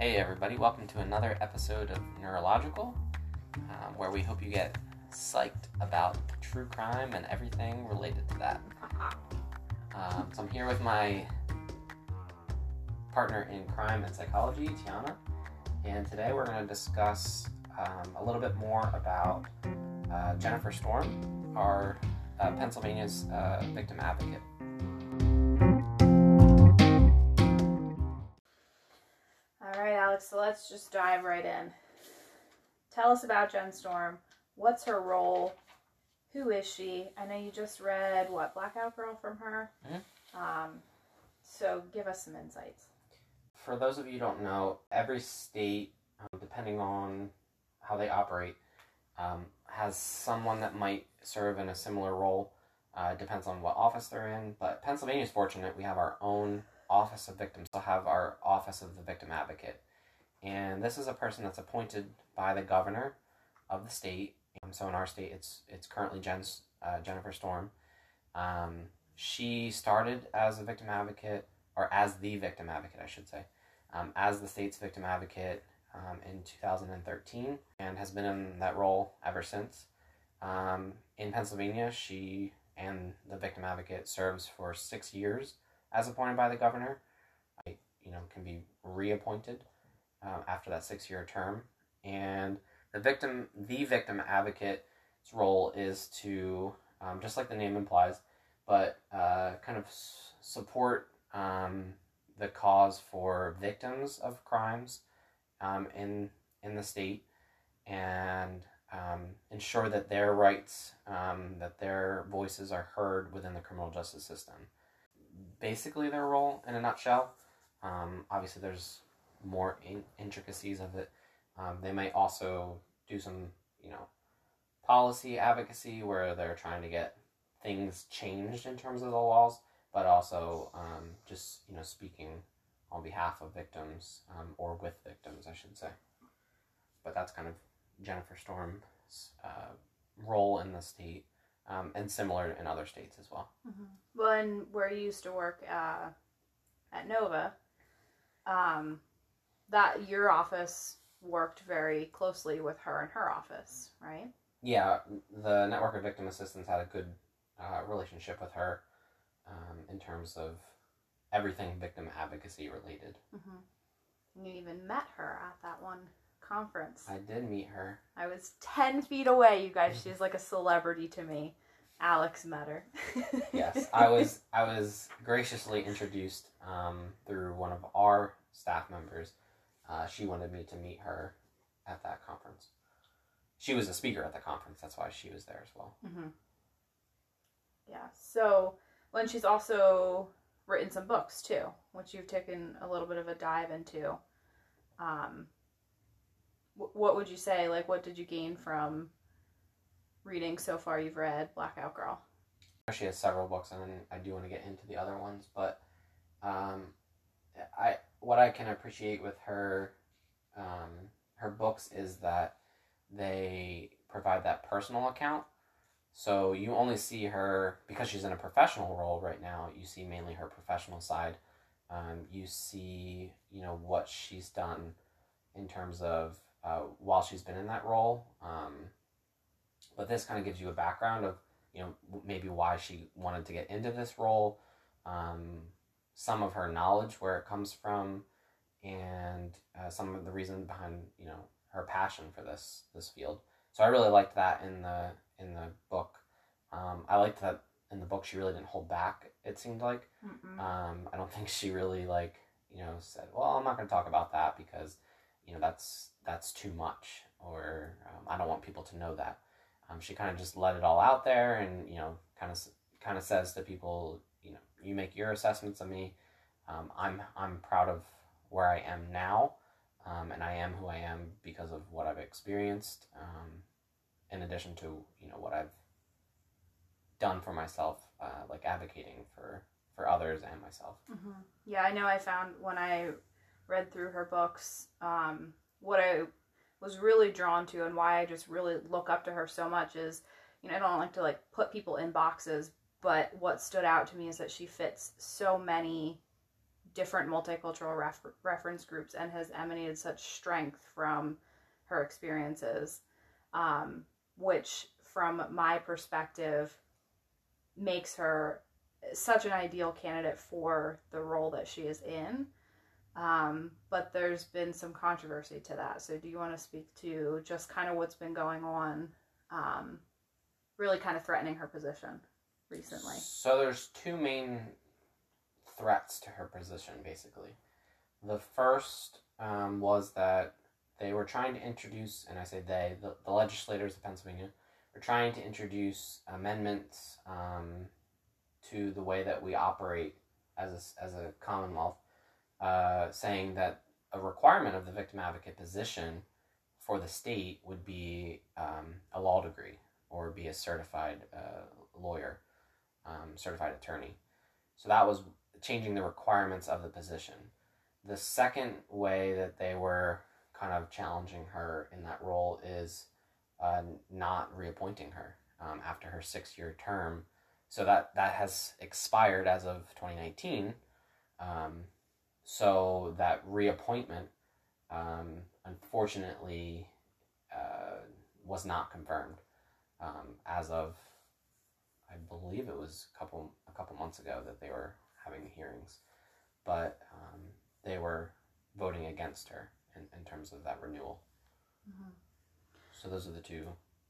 Hey, everybody, welcome to another episode of Neurological, um, where we hope you get psyched about true crime and everything related to that. Um, so, I'm here with my partner in crime and psychology, Tiana, and today we're going to discuss um, a little bit more about uh, Jennifer Storm, our uh, Pennsylvania's uh, victim advocate. So let's just dive right in. Tell us about Jen Storm. What's her role? Who is she? I know you just read, what, Blackout Girl from her? Mhm. Um, so give us some insights. For those of you who don't know, every state, um, depending on how they operate, um, has someone that might serve in a similar role. Uh, depends on what office they're in, but Pennsylvania is fortunate. We have our own Office of Victims. We'll have our Office of the Victim Advocate. And this is a person that's appointed by the governor of the state. Um, so in our state, it's it's currently Jen's, uh, Jennifer Storm. Um, she started as a victim advocate, or as the victim advocate, I should say, um, as the state's victim advocate um, in 2013, and has been in that role ever since. Um, in Pennsylvania, she and the victim advocate serves for six years as appointed by the governor. You know, can be reappointed um, after that six-year term, and the victim, the victim advocate's role is to, um, just like the name implies, but uh, kind of s- support um, the cause for victims of crimes um, in in the state and um, ensure that their rights, um, that their voices are heard within the criminal justice system. Basically, their role in a nutshell. Obviously, there's more in- intricacies of it. Um, they might also do some, you know, policy advocacy where they're trying to get things changed in terms of the laws, but also um, just you know speaking on behalf of victims um, or with victims, I should say. But that's kind of Jennifer Storm's uh, role in the state, um, and similar in other states as well. Well, and where you used to work uh, at Nova, um, that your office worked very closely with her and her office, right? Yeah, the network of victim assistance had a good uh, relationship with her um, in terms of everything victim advocacy related. Mm-hmm. You even met her at that one conference. I did meet her. I was 10 feet away, you guys. She's like a celebrity to me. Alex met her. Yes, I was I was graciously introduced um, through one of our staff members. Uh, she wanted me to meet her at that conference. She was a speaker at the conference. That's why she was there as well. hmm Yeah. So, when she's also written some books too, which you've taken a little bit of a dive into. Um, wh- what would you say? Like, what did you gain from reading so far? You've read Blackout Girl. She has several books, and I do want to get into the other ones. But um, I what I can appreciate with her um, her books is that they provide that personal account. So you only see her because she's in a professional role right now. You see mainly her professional side. Um, you see, you know, what she's done in terms of uh, while she's been in that role. Um, but this kind of gives you a background of you know maybe why she wanted to get into this role, um, some of her knowledge where it comes from, and uh, some of the reason behind you know her passion for this this field. So I really liked that in the in the book. Um, I liked that in the book she really didn't hold back. It seemed like um, I don't think she really like you know said, well, I'm not going to talk about that because you know that's that's too much, or um, I don't want people to know that. Um, she kind of just let it all out there, and you know, kind of kind of says to people, you make your assessments of me. Um, I'm I'm proud of where I am now, um, and I am who I am because of what I've experienced. Um, in addition to you know what I've done for myself, uh, like advocating for for others and myself. hmm Yeah, I know. I found when I read through her books, um, what I was really drawn to and why I just really look up to her so much is, you know, I don't like to like put people in boxes, but what stood out to me is that she fits so many different multicultural ref- reference groups and has emanated such strength from her experiences, um, which, from my perspective, makes her such an ideal candidate for the role that she is in. Um, but there's been some controversy to that. So, do you want to speak to just kind of what's been going on, um, really kind of threatening her position recently? So there's two main threats to her position, basically. The first um, was that they were trying to introduce, and I say they, the, the legislators of Pennsylvania, were trying to introduce amendments um, to the way that we operate as a, as a Commonwealth, uh, saying that a requirement of the victim advocate position for the state would be um, a law degree or be a certified uh, lawyer, um, certified attorney. So that was changing the requirements of the position. The second way that they were kind of challenging her in that role is uh, not reappointing her um, after her six year term. So that, that has expired as of 2019. Um, so that reappointment, um, unfortunately, uh, was not confirmed um, as of, believe it was a couple a couple months ago that they were having the hearings, but um, they were voting against her in, in terms of that renewal. Mhm. So those are the two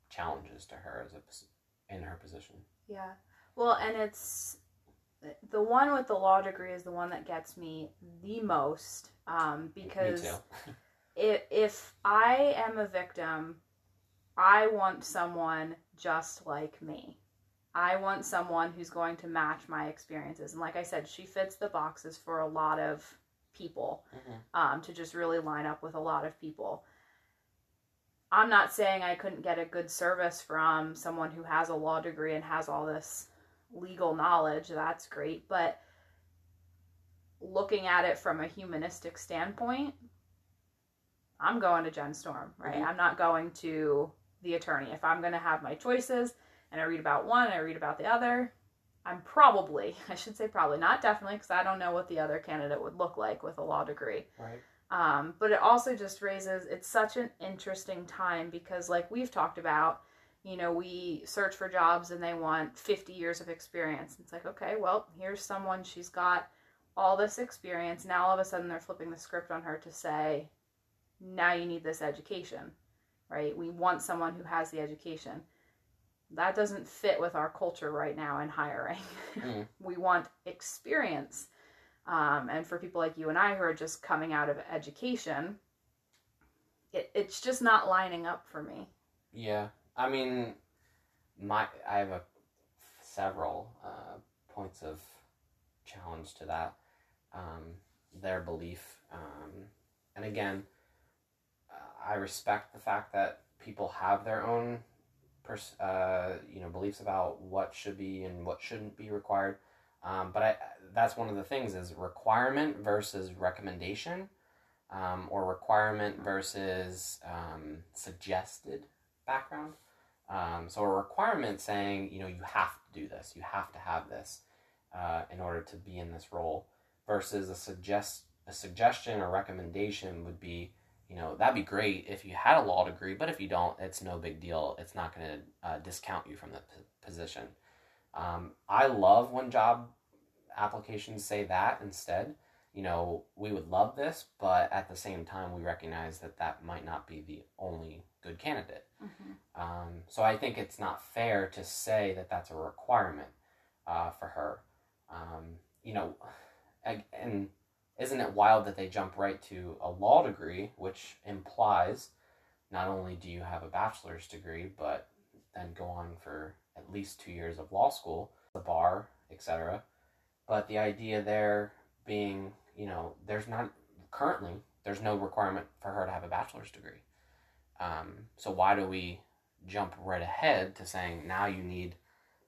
challenges to her as a in her position. Yeah. Well, and it's the one with the law degree is the one that gets me the most um, because if, if I am a victim, I want someone just like me. I want someone who's going to match my experiences. And like I said, she fits the boxes for a lot of people Mhm. um, to just really line up with a lot of people. I'm not saying I couldn't get a good service from someone who has a law degree and has all this legal knowledge. That's great. But looking at it from a humanistic standpoint, I'm going to Jen Storm, right? Mhm. I'm not going to the attorney. If I'm going to have my choices and I read about one and I read about the other, I'm probably, I should say probably, not definitely, because I don't know what the other candidate would look like with a law degree. Right. Um, but it also just raises, it's such an interesting time because, like we've talked about, you know, we search for jobs and they want 50 years of experience. It's like, okay, well, here's someone, she's got all this experience. Now all of a sudden they're flipping the script on her to say, now you need this education, right? We want someone who has the education. That doesn't fit with our culture right now in hiring. Mm. we want experience. Um, and for people like you and I who are just coming out of education, it, it's just not lining up for me. Yeah, I mean, my I have a several uh, points of challenge to that. Um, their belief, um, and again, uh, I respect the fact that people have their own, pers- uh, you know, beliefs about what should be and what shouldn't be required. Um, but I, that's one of the things is requirement versus recommendation, um, or requirement versus um, suggested background. Um, so a requirement saying, you know, you have to do this, you have to have this uh, in order to be in this role, versus a suggest a suggestion or recommendation would be, you know, that'd be great if you had a law degree, but if you don't, it's no big deal. It's not going to uh, discount you from the p- position. Um, I love when job applications say that instead. You know, we would love this, but at the same time, we recognize that that might not be the only good candidate. Um, so I think it's not fair to say that that's a requirement uh, for her. Um, you know, and isn't it wild that they jump right to a law degree, which implies not only do you have a bachelor's degree, but then go on for at least two years of law school, the bar, etc. But the idea there being, you know, there's not currently there's no requirement for her to have a bachelor's degree. Um, so why do we jump right ahead to saying now you need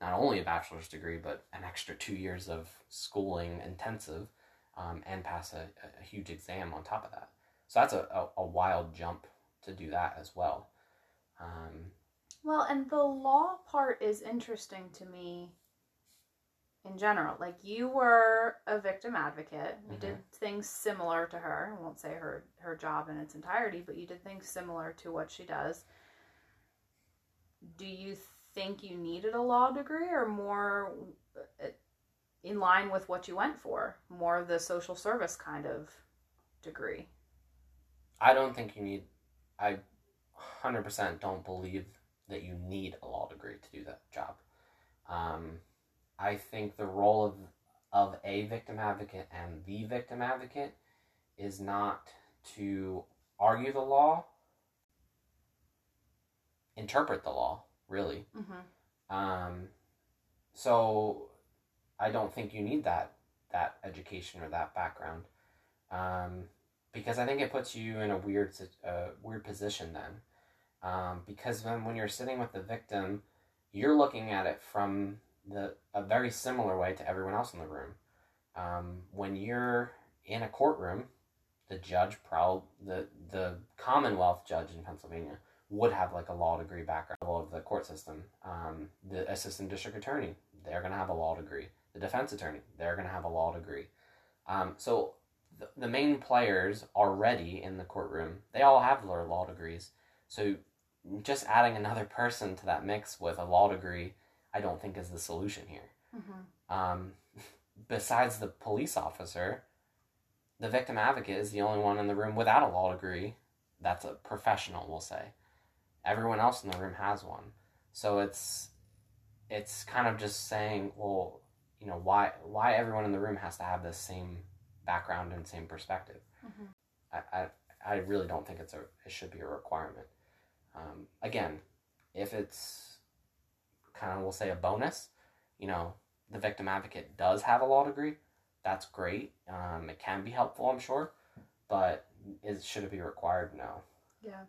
not only a bachelor's degree but an extra two years of schooling intensive um, and pass a, a huge exam on top of that. So that's a, a, a wild jump to do that as well. Um, Well, and the law part is interesting to me in general. Like you were a victim advocate. You Mhm. did things similar to her. I won't say her her job in its entirety, but you did things similar to what she does. Do you think you needed a law degree or more uh, in line with what you went for? More of the social service kind of degree. I don't think you need. I 100% don't believe that you need a law degree to do that job. Um, I think the role of of a victim advocate and the victim advocate is not to argue the law, interpret the law, really. Mm-hmm. Um, so I don't think you need that that education or that background, um, because I think it puts you in a weird weird position then, um, because then when you're sitting with the victim, you're looking at it from the a very similar way to everyone else in the room. Um, when you're in a courtroom, the judge, prob the the Commonwealth judge in Pennsylvania would have like a law degree background of the court system. Um, the assistant district attorney, they're to have a law degree. The defense attorney, they're going to have a law degree. Um, so the, the main players already in the courtroom, they all have their law degrees. So just adding another person to that mix with a law degree, I don't think is the solution here. Mm-hmm. Um, besides the police officer, the victim advocate is the only one in the room without a law degree. That's a professional, we'll say. Everyone else in the room has one. So it's it's kind of just saying, well, you know, why why everyone in the room has to have the same background and same perspective. Mhm. I, I I really don't think it's a it should be a requirement. Um, again, if it's kind of we'll say a bonus, you know, the victim advocate does have a law degree, that's great. Um, it can be helpful, I'm sure, but is should it be required? No. Yeah.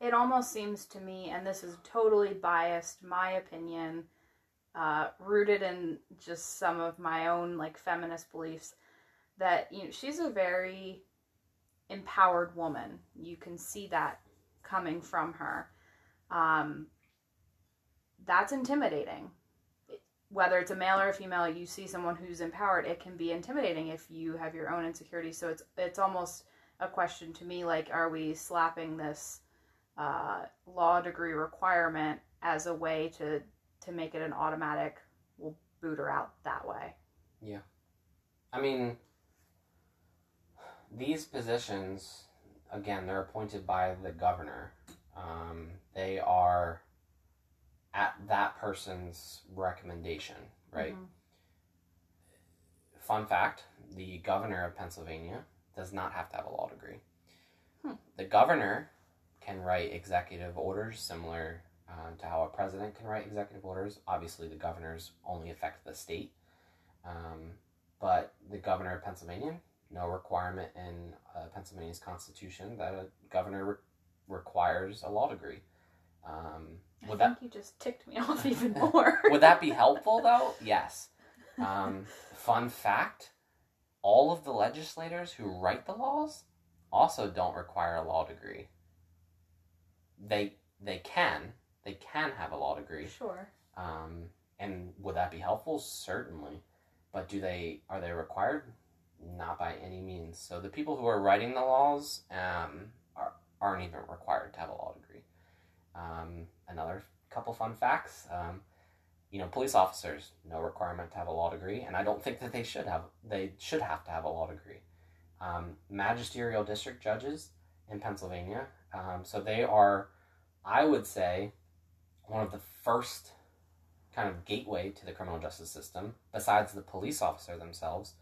It almost seems to me, and this is totally biased, my opinion, uh, rooted in just some of my own like feminist beliefs, that you know she's a very empowered woman. You can see that coming from her. Um, that's intimidating. Whether it's a male or a female, you see someone who's empowered, it can be intimidating if you have your own insecurities. So it's it's almost a question to me like, are we slapping this uh, law degree requirement as a way to to make it an automatic? We'll boot her out that way. Yeah. I mean, these positions, again, they're appointed by the governor. Um, they are at that person's recommendation, right? Mhm. Fun fact the governor of Pennsylvania does not have to have a law degree. Hmm. The governor can write executive orders similar um, to how a president can write executive orders. Obviously, the governors only affect the state. Um, but the governor of Pennsylvania, no requirement in uh, Pennsylvania's constitution that a governor re- requires a law degree. Um, I would think that you just ticked me off even more. would that be helpful though? Yes. Um, fun fact: all of the legislators who write the laws also don't require a law degree. They they can they can have a law degree. Sure. Um, and would that be helpful? Certainly. But do they are they required? Not by any means. So the people who are writing the laws um, are, aren't even required to have a law degree. Um, another couple fun facts. Um, you know, police officers no requirement to have a law degree, and I don't think that they should have. They should have to have a law degree. Um, magisterial district judges in Pennsylvania, um, so they are, I would say, one of the first kind of gateway to the criminal justice system, besides the police officer themselves.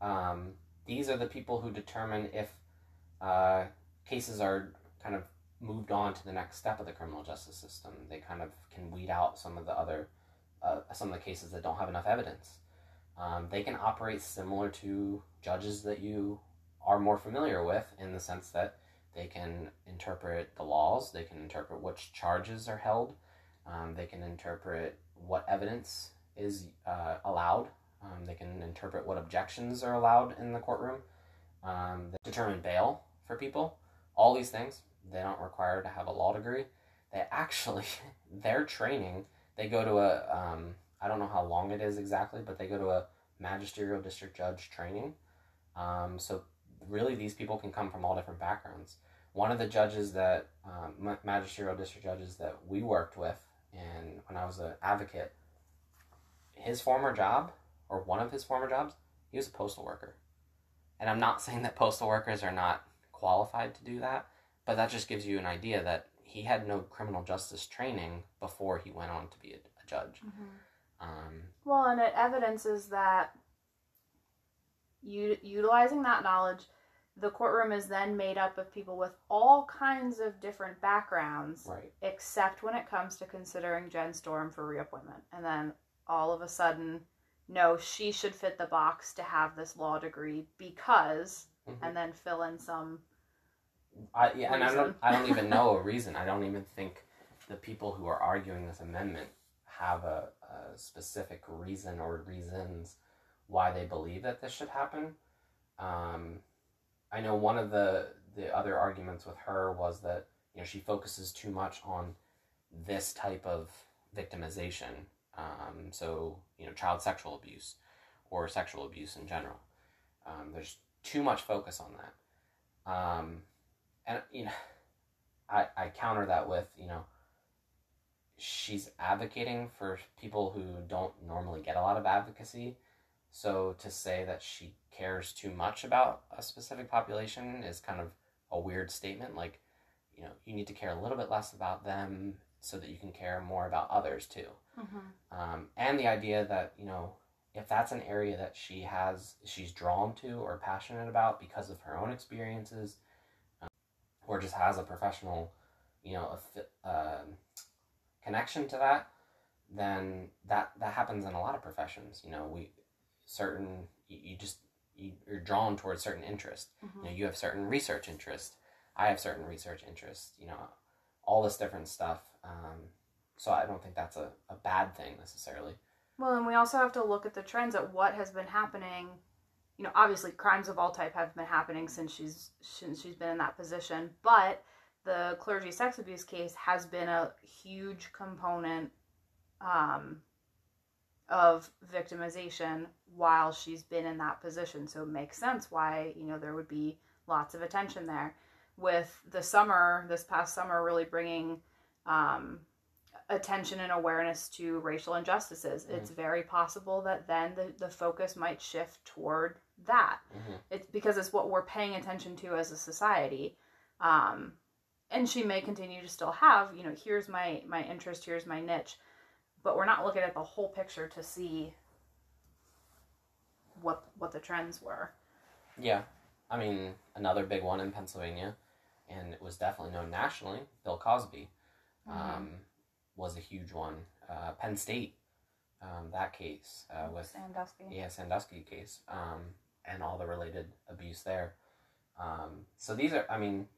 Um, these are the people who determine if uh, cases are kind of moved on to the next step of the criminal justice system. They kind of can weed out some of the other, uh, some of the cases that don't have enough evidence. Um, they can operate similar to judges that you are more familiar with in the sense that they can interpret the laws, they can interpret which charges are held, um, they can interpret what evidence is uh, allowed. Um, they can interpret what objections are allowed in the courtroom. Um, they determine bail for people. All these things, they don't require to have a law degree. They actually, their training, they go to a, um, I don't know how long it is exactly, but they go to a magisterial district judge training. Um, so really, these people can come from all different backgrounds. One of the judges that um, magisterial district judges that we worked with, and when I was an advocate, his former job or one of his former jobs, he was a postal worker. And I'm not saying that postal workers are not qualified to do that, but that just gives you an idea that he had no criminal justice training before he went on to be a, a judge. Mm-hmm. Um, well, and it evidences that u- utilizing that knowledge, the courtroom is then made up of people with all kinds of different backgrounds, right. except when it comes to considering Jen Storm for reappointment. And then all of a sudden, no, she should fit the box to have this law degree because, mm-hmm. and then fill in some. I, yeah, and I don't, I don't even know a reason. I don't even think the people who are arguing this amendment have a, a specific reason or reasons why they believe that this should happen. Um, I know one of the the other arguments with her was that you know she focuses too much on this type of victimization um, so, you know, child sexual abuse or sexual abuse in general. Um, there's too much focus on that. Um, and, you know, I, I counter that with, you know, she's advocating for people who don't normally get a lot of advocacy. So to say that she cares too much about a specific population is kind of a weird statement. Like, you know, you need to care a little bit less about them so that you can care more about others too. Mm-hmm. Um, and the idea that, you know, if that's an area that she has, she's drawn to or passionate about because of her own experiences, um, or just has a professional, you know, a, uh, connection to that, then that that happens in a lot of professions. You know, we certain you, you just you, are drawn towards certain interest. Mm-hmm. You know, you have certain research interest. I have certain research interest. You know, all this different stuff. Um, so I don't think that's a, a bad thing necessarily. Well, and we also have to look at the trends at what has been happening. You know, obviously crimes of all type have been happening since she's since she's been in that position, but the clergy sex abuse case has been a huge component um, of victimization while she's been in that position. So it makes sense why, you know, there would be lots of attention there. With the summer, this past summer, really bringing um, attention and awareness to racial injustices. Mm-hmm. It's very possible that then the, the focus might shift toward that. Mm-hmm. It's because it's what we're paying attention to as a society. Um, and she may continue to still have, you know, here's my my interest, here's my niche, but we're not looking at the whole picture to see what what the trends were. Yeah. I mean, another big one in Pennsylvania, and it was definitely known nationally, Bill Cosby. Mm-hmm. Um, was a huge one. Uh, Penn State, um, that case uh, with Sandusky. Yeah, Sandusky case, um, and all the related abuse there. Um, so these are, I mean,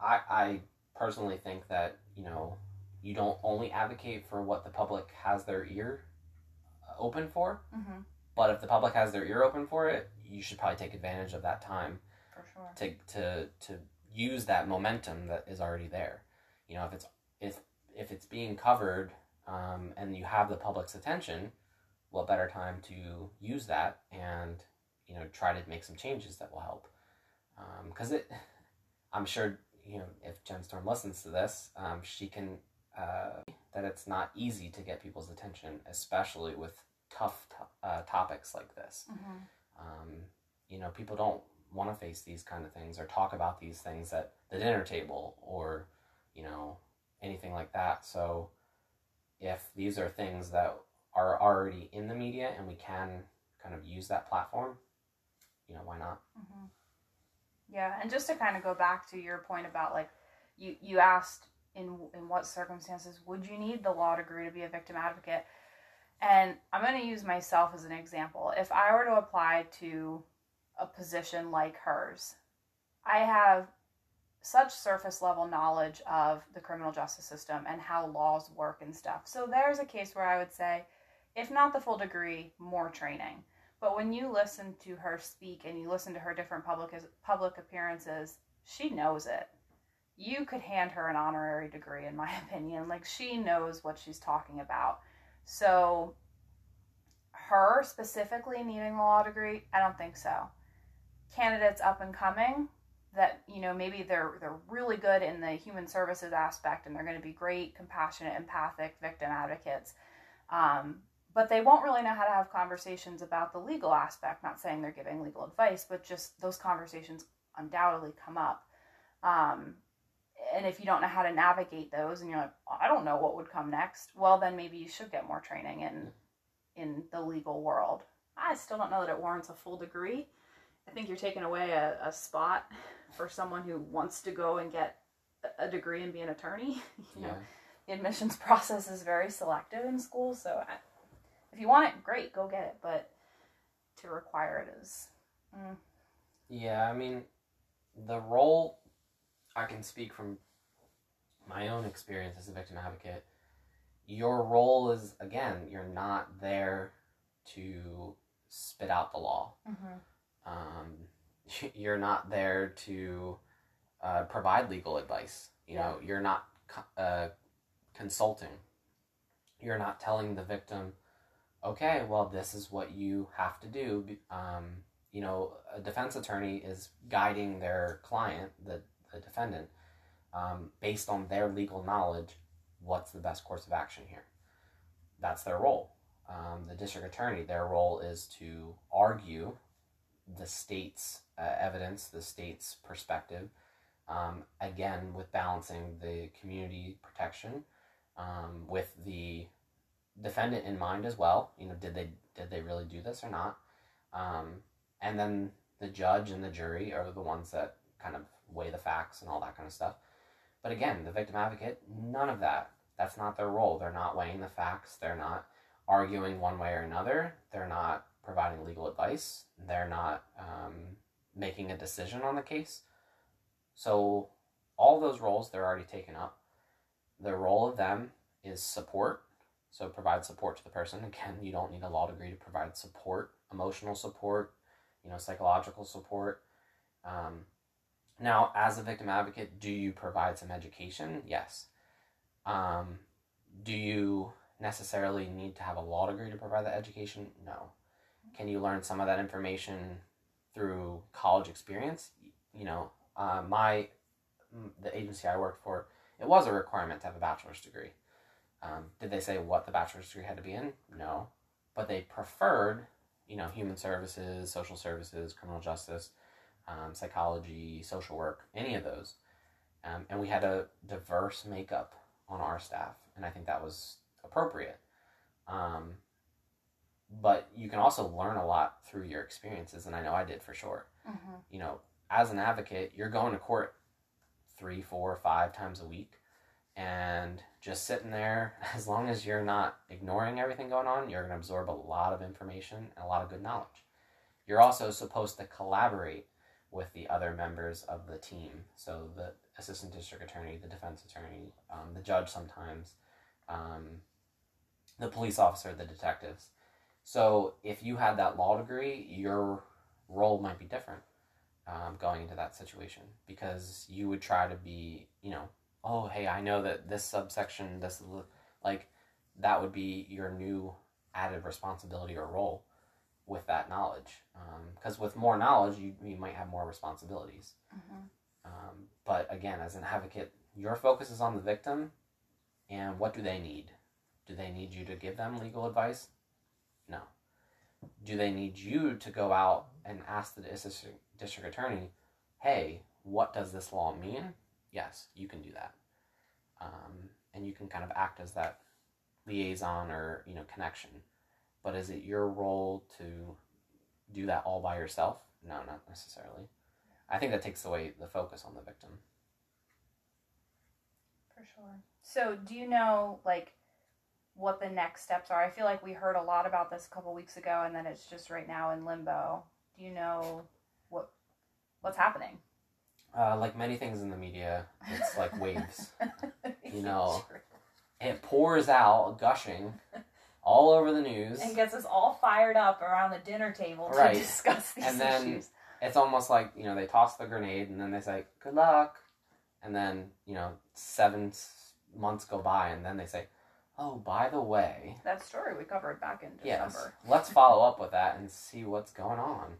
I I personally think that you know you don't only advocate for what the public has their ear open for, mm-hmm. But if the public has their ear open for it, you should probably take advantage of that time. For sure. To to to use that momentum that is already there. You know, if it's if if it's being covered um, and you have the public's attention, what better time to use that and you know try to make some changes that will help? Because um, it, I'm sure you know if Jen Storm listens to this, um, she can uh, that it's not easy to get people's attention, especially with tough to- uh, topics like this. Mm-hmm. Um, you know, people don't want to face these kind of things or talk about these things at the dinner table or you know anything like that. So if these are things that are already in the media and we can kind of use that platform, you know, why not? Mm-hmm. Yeah, and just to kind of go back to your point about like you you asked in in what circumstances would you need the law degree to be a victim advocate? And I'm going to use myself as an example. If I were to apply to a position like hers, I have such surface level knowledge of the criminal justice system and how laws work and stuff. So there's a case where I would say, if not the full degree, more training. But when you listen to her speak and you listen to her different public public appearances, she knows it. You could hand her an honorary degree, in my opinion. Like she knows what she's talking about. So, her specifically needing a law degree, I don't think so. Candidates up and coming that you know maybe they're they're really good in the human services aspect and they're going to be great, compassionate, empathic victim advocates. Um, but they won't really know how to have conversations about the legal aspect. Not saying they're giving legal advice, but just those conversations undoubtedly come up. Um, and if you don't know how to navigate those, and you're like, I don't know what would come next, well, then maybe you should get more training in in the legal world. I still don't know that it warrants a full degree. I think you're taking away a, a spot for someone who wants to go and get a degree and be an attorney. You know, Yeah. the admissions process is very selective in schools, so I, if you want it, great, go get it. But to require it is, mm, Yeah, I mean, the role, I can speak from my own experience as a victim advocate. Your role is, again, you're not there to spit out the law. Um, you're not there to uh, provide legal advice. You know, you're not co- uh, consulting. You're not telling the victim, okay, well, this is what you have to do. Um, you know, a defense attorney is guiding their client, the, the defendant, um, based on their legal knowledge, what's the best course of action here. That's their role. Um, the district attorney, their role is to argue the state's uh, evidence, the state's perspective, um, again, with balancing the community protection um, with the defendant in mind as well. You know, did they did they really do this or not? Um, and then the judge and the jury are the ones that kind of weigh the facts and all that kind of stuff. But again, the victim advocate, none of that. That's not their role. They're not weighing the facts. They're not arguing one way or another. They're not providing legal advice. They're not um, making a decision on the case. So, all those roles, they're already taken up. The role of them is support. So, provide support to the person. Again, you don't need a law degree to provide support, emotional support, you know, psychological support. Um, now, as a victim advocate, do you provide some education? Yes. Um, do you necessarily need to have a law degree to provide that education? No. Can you learn some of that information through college experience? You know, uh, my the agency I worked for, it was a requirement to have a bachelor's degree. Um, did they say what the bachelor's degree had to be in? No, but they preferred, you know, human services, social services, criminal justice, um, psychology, social work, any of those. Um, and we had a diverse makeup on our staff, and I think that was appropriate. Um, but you can also learn a lot through your experiences, and I know I did for sure. mm-hmm. You know, as an advocate, you're going to court three, four, five times a week, and just sitting there, as long as you're not ignoring everything going on, you're going to absorb a lot of information and a lot of good knowledge. You're also supposed to collaborate with the other members of the team. So the assistant district attorney, the defense attorney, um, the judge sometimes, um, the police officer, the detectives. So if you had that law degree, your role might be different um, going into that situation because you would try to be, you know, oh hey, I know that this subsection, this like that would be your new added responsibility or role with that knowledge. Because with more knowledge, you, you might have more responsibilities. Mm-hmm. Um, but again, as an advocate, your focus is on the victim and what do they need? Do they need you to give them legal advice? No. Do they need you to go out and ask the assistant district attorney, hey, what does this law mean? Yes, you can do that. Um, and you can kind of act as that liaison or, you know, connection. But is it your role to do that all by yourself? No, not necessarily. I think that takes away the focus on the victim. For sure. So, do you know like what the next steps are? I feel like we heard a lot about this a couple weeks ago, and then it's just right now in limbo. Do you know what what's happening? Uh, like many things in the media, it's like waves. You know, It pours out, gushing, all over the news. and gets us all fired up around the dinner table to Right. discuss these And then- issues. It's almost like you know they toss the grenade and then they say good luck, and then you know seven months go by and then they say, Oh, by the way, That story we covered back in yes, December. let's follow up with that and see what's going on.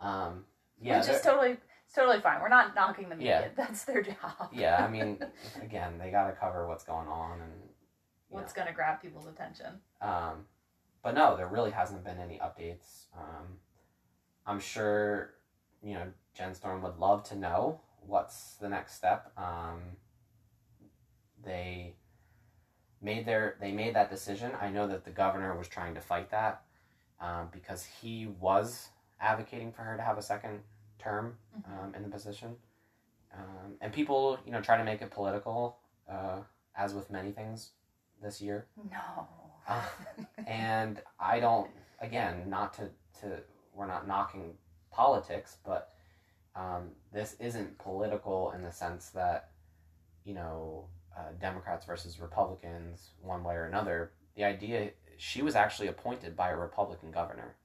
Um, yeah, Which is totally it's totally fine. We're not knocking the media. Yeah. That's their job. yeah. I mean, again, they got to cover what's going on and What's gonna grab people's attention? Um, but no, there really hasn't been any updates. Um, I'm sure, you know, Jen Storm would love to know what's the next step. Um, they made their they made that decision. I know that the governor was trying to fight that um, because he was advocating for her to have a second term um, in the position. Um, and people, you know, try to make it political, uh, as with many things this year. No. Uh, and I don't again not to to we're not knocking politics, but um, this isn't political in the sense that you know uh, Democrats versus Republicans one way or another. The idea she was actually appointed by a Republican governor.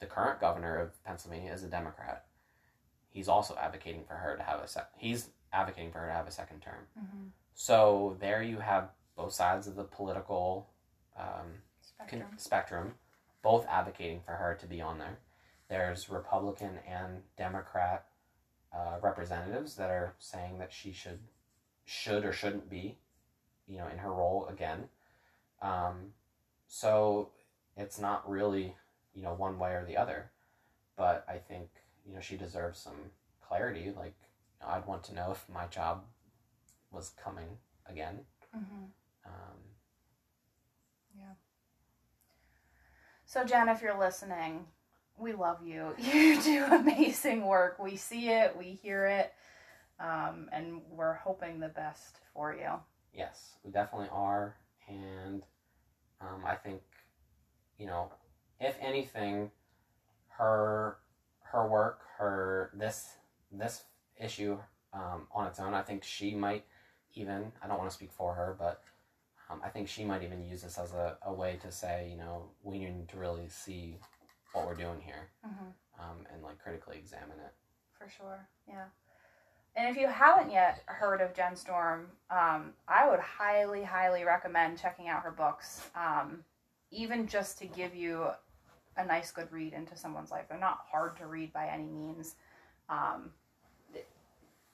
The current governor of Pennsylvania is a Democrat. He's also advocating for her to have a sec. He's advocating for her to have a second term. Mhm. So there you have both sides of the political um, Spectrum. con- spectrum, both advocating for her to be on there. There's Republican and Democrat uh, representatives that are saying that she should, should or shouldn't be, you know, in her role again. Um, so it's not really, you know, one way or the other. But I think you know she deserves some clarity. Like I'd want to know if my job was coming again. Mhm. Um, So Jen, if you're listening, we love you. You do amazing work. We see it, we hear it, um, and we're hoping the best for you. Yes, we definitely are, and um, I think, you know, if anything, her her work, her this this issue um, on its own, I think she might even. I don't want to speak for her, but um, I think she might even use this as a, a way to say, you know, we need to really see what we're doing here Mm-hmm. um, and like critically examine it. For sure, yeah. And if you haven't yet heard of Jen Storm, um, I would highly, highly recommend checking out her books, um, even just to give you a nice, good read into someone's life. They're not hard to read by any means. Um,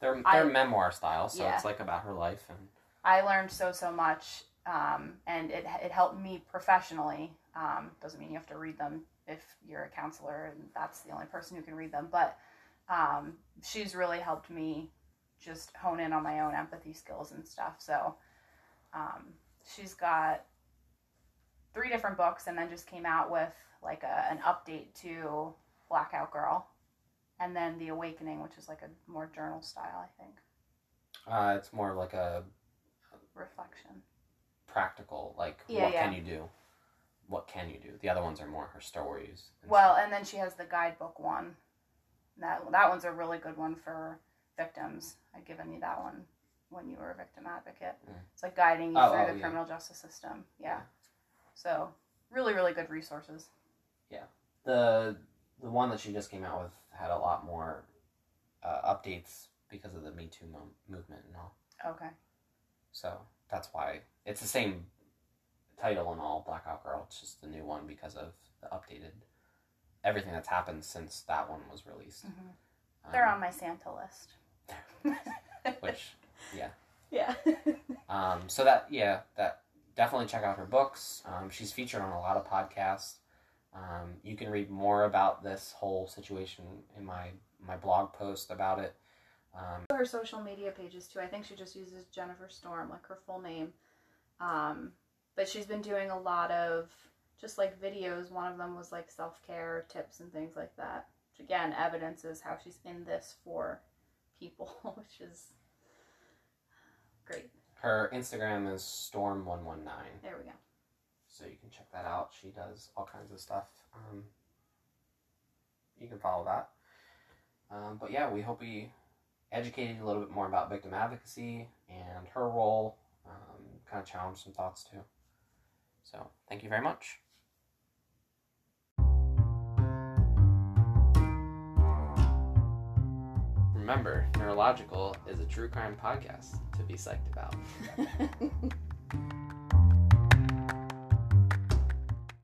They're they're I- memoir style, so Yeah. it's like about her life and I learned so so much, um, and it it helped me professionally. Um, doesn't mean you have to read them if you're a counselor and that's the only person who can read them, but um, she's really helped me just hone in on my own empathy skills and stuff. So um, she's got three different books, and then just came out with like a, an update to Blackout Girl, and then The Awakening, which is like a more journal style, I think, uh, it's more like a reflection. Practical like Yeah, what yeah. can you do what can you do the other ones are more her stories and Well, stuff. and then she has the guidebook one. That that one's a really good one for victims. I'd given you that one when you were a victim advocate. Mm. It's like guiding you Oh, through oh, the yeah. criminal justice system. Yeah. So really, really good resources. Yeah. The the one that she just came out with had a lot more uh, updates because of the me too mo- movement and all Okay. so that's why it's the same title and all blackout girl it's just the new one because of the updated everything that's happened since that one was released Mhm. Um, They're on my Santa list. which yeah. yeah. Um, so that yeah, that definitely check out her books. Um, she's featured on a lot of podcasts. Um, you can read more about this whole situation in my my blog post about it. Um, her social media pages too. I think she just uses Jennifer Storm, like her full name. Um, but she's been doing a lot of just like videos. One of them was like self care tips and things like that. Which again evidences how she's in this for people, which is great. her Instagram is storm one one nine, There we go. so you can check that out. She does all kinds of stuff. Um, you can follow that. Um, but yeah, we hope we educated a little bit more about victim advocacy and her role. Um, kind of challenged some thoughts too. So thank you very much. Remember, Neurological is a true crime podcast to be psyched about.